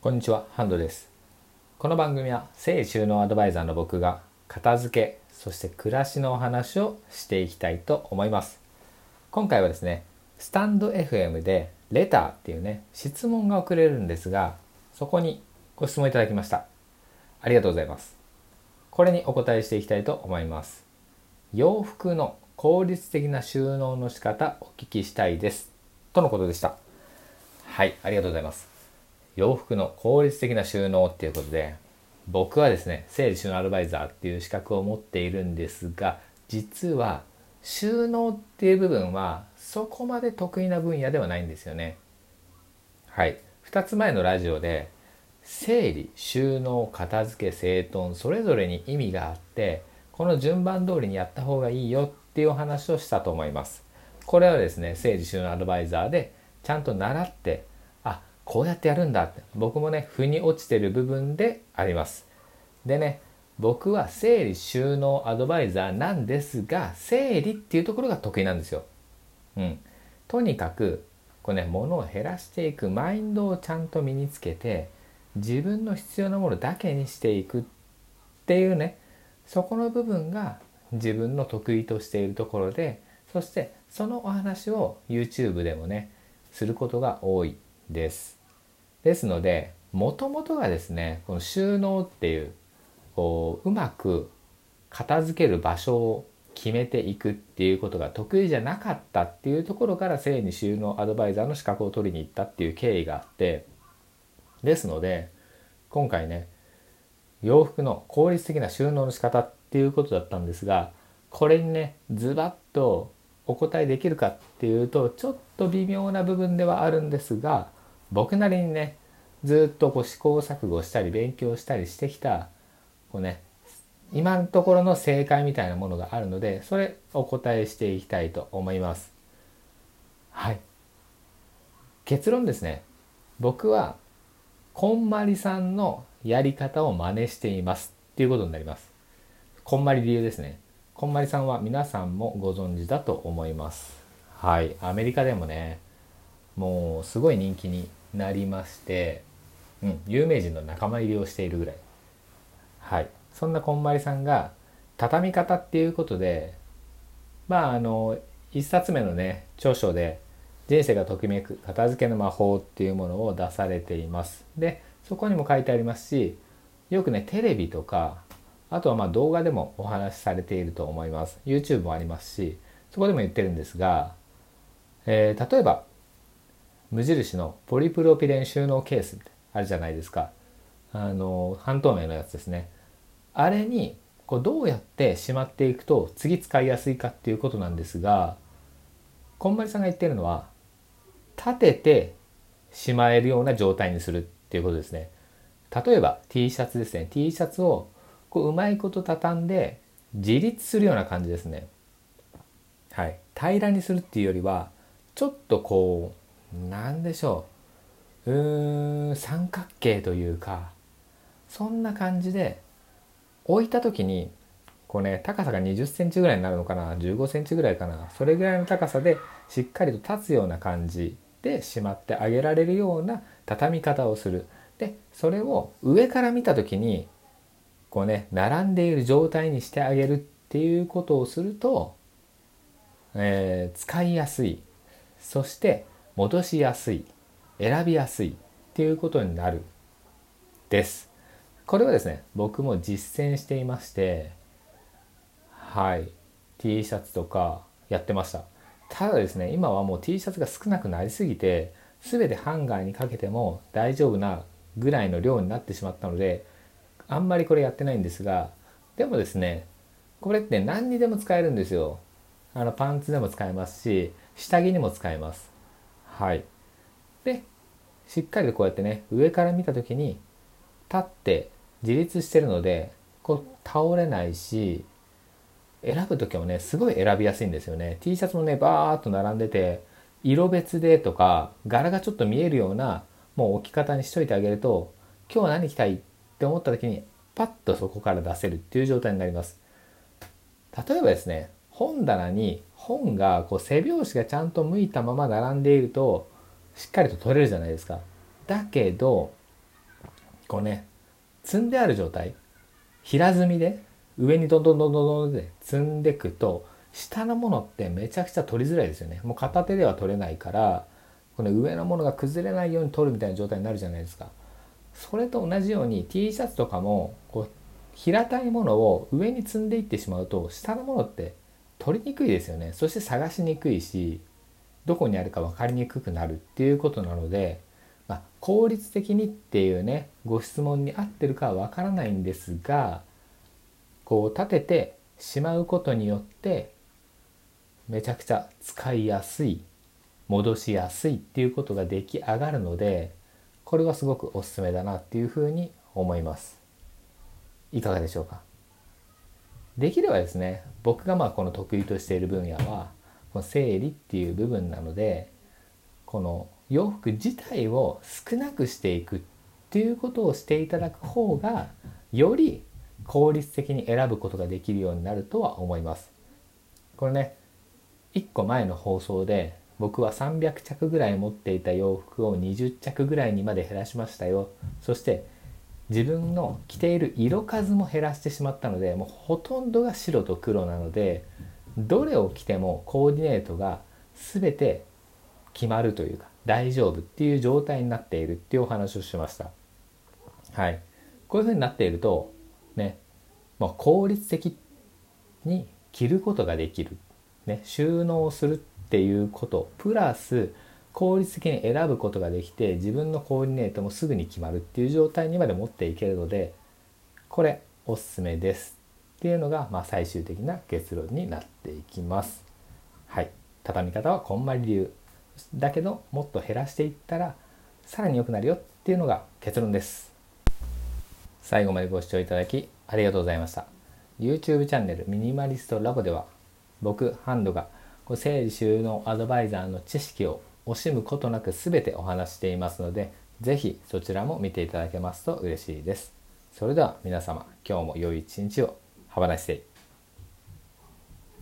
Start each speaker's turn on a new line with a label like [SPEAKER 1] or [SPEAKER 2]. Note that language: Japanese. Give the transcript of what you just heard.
[SPEAKER 1] こんにちは、ハンドです。この番組は整理収納アドバイザーの僕が片付け、そして暮らしのお話をしていきたいと思います。今回はですね、スタンド FM でレターっていうね、質問が送れるんですが、そこにご質問いただきました。ありがとうございます。これにお答えしていきたいと思います。洋服の効率的な収納の仕方お聞きしたいです。とのことでした。はい、ありがとうございます。洋服の効率的な収納っていうことで僕はですね整理収納アドバイザーっていう資格を持っているんですが実は収納っていう部分はそこまで得意な分野ではないんですよね。はい。2つ前のラジオで整理収納片付け整頓それぞれに意味があってこの順番通りにやった方がいいよっていうお話をしたと思います。これはですね整理収納アドバイザーでちゃんと習ってこうやってやるんだって。僕もね腑に落ちてる部分であります。でね僕は整理収納アドバイザーなんですが整理っていうところが得意なんですよ。うん。とにかくこうね物を減らしていくマインドをちゃんと身につけて自分の必要なものだけにしていくっていうねそこの部分が自分の得意としているところでそしてそのお話を YouTube でもねすることが多いです。ですのでもともとがですねこの収納っていうこううまく片付ける場所を決めていくっていうことが得意じゃなかったっていうところから整理収納アドバイザーの資格を取りに行ったっていう経緯があってですので今回ね洋服の効率的な収納の仕方っていうことだったんですがこれにねズバッとお答えできるかっていうとちょっと微妙な部分ではあるんですが僕なりにねずっとこう試行錯誤したり勉強したりしてきたこうね今のところの正解みたいなものがあるのでそれお答えしていきたいと思います。はい。結論ですね。僕はこんまりさんのやり方を真似していますっていうことになります。こんまり理由ですね。こんまりさんは皆さんもご存知だと思います。はい。アメリカでもねもうすごい人気になりまして、うん、有名人の仲間入りをしているぐらい。はい。そんなこんまりさんが畳み方っていうことでまああの一冊目のね著書で「人生がときめく片付けの魔法」っていうものを出されています。でそこにも書いてありますしよくねテレビとかあとはま動画でもお話しされていると思います。YouTube もありますしそこでも言ってるんですが、えー例えば無印のポリプロピレン収納ケースってあるじゃないですか。あの半透明のやつですね。あれにこうどうやってしまっていくと次使いやすいかっていうことなんですがこんまりさんが言ってるのは立ててしまえるような状態にするっていうことですね。例えば T シャツですね。T シャツをこううまいこと畳んで自立するような感じですね。はい。平らにするっていうよりはちょっとこうなんでしょう。うーん三角形というかそんな感じで置いた時にこうね高さが20センチぐらいになるのかな15センチぐらいかなそれぐらいの高さでしっかりと立つような感じでしまってあげられるような畳み方をする。でそれを上から見た時にこうね並んでいる状態にしてあげるっていうことをすると、えー使いやすい。そして戻しやすい選びやすいっていうことになるです。これはですね僕も実践していましてはい T シャツとかやってました。ただですね今はもう T シャツが少なくなりすぎて全てハンガーにかけても大丈夫なぐらいの量になってしまったのであんまりこれやってないんですがでもですねこれって何にでも使えるんですよ。あのパンツでも使えますし下着にも使えます。はい。でしっかりとこうやってね上から見た時に立って自立してるのでこう倒れないし選ぶ時もねすごい選びやすいんですよね。T シャツもねバーっと並んでて色別でとか柄がちょっと見えるようなもう置き方にしといてあげると今日は何着たいって思った時にパッとそこから出せるっていう状態になります。例えばですね本棚に本がこう背表紙がちゃんと向いたまま並んでいるとしっかりと取れるじゃないですか。だけどこうね積んである状態平積みで上にどんどんどんどんどんで積んでくと下のものってめちゃくちゃ取りづらいですよね。もう片手では取れないからこの上のものが崩れないように取るみたいな状態になるじゃないですか。それと同じように T シャツとかもこう平たいものを上に積んでいってしまうと下のものって取りにくいですよね。そして探しにくいしどこにあるか分かりにくくなるっていうことなので、まあ、効率的にっていうねご質問に合ってるかは分からないんですがこう立ててしまうことによってめちゃくちゃ使いやすい戻しやすいっていうことが出来上がるのでこれはすごくおすすめだなっていうふうに思います。いかがでしょうか？できればですね僕がまあこの得意としている分野はこの整理っていう部分なのでこの洋服自体を少なくしていくっていうことをしていただく方がより効率的に選ぶことができるようになるとは思います。これね1個前の放送で僕は300着ぐらい持っていた洋服を20着ぐらいにまで減らしましたよそして自分の着ている色数も減らしてしまったのでもうほとんどが白と黒なのでどれを着てもコーディネートが全て決まるというか大丈夫っていう状態になっているっていうお話をしました。はい。こういう風になっているとね、まあ、効率的に着ることができる、ね、収納するっていうことプラス効率的に選ぶことができて自分のコーディネートもすぐに決まるっていう状態にまで持っていけるのでこれおすすめですっていうのが、まあ、最終的な結論になっていきます。はい、畳み方はこんまり流だけどもっと減らしていったらさらに良くなるよっていうのが結論です。最後までご視聴いただきありがとうございました。YouTube チャンネルミニマリストラボでは僕ハンドが整理収納アドバイザーの知識を惜しむことなく全てお話していますので是非そちらも見ていただけますと嬉しいです。それでは皆様今日も良い一日を Have a nice day.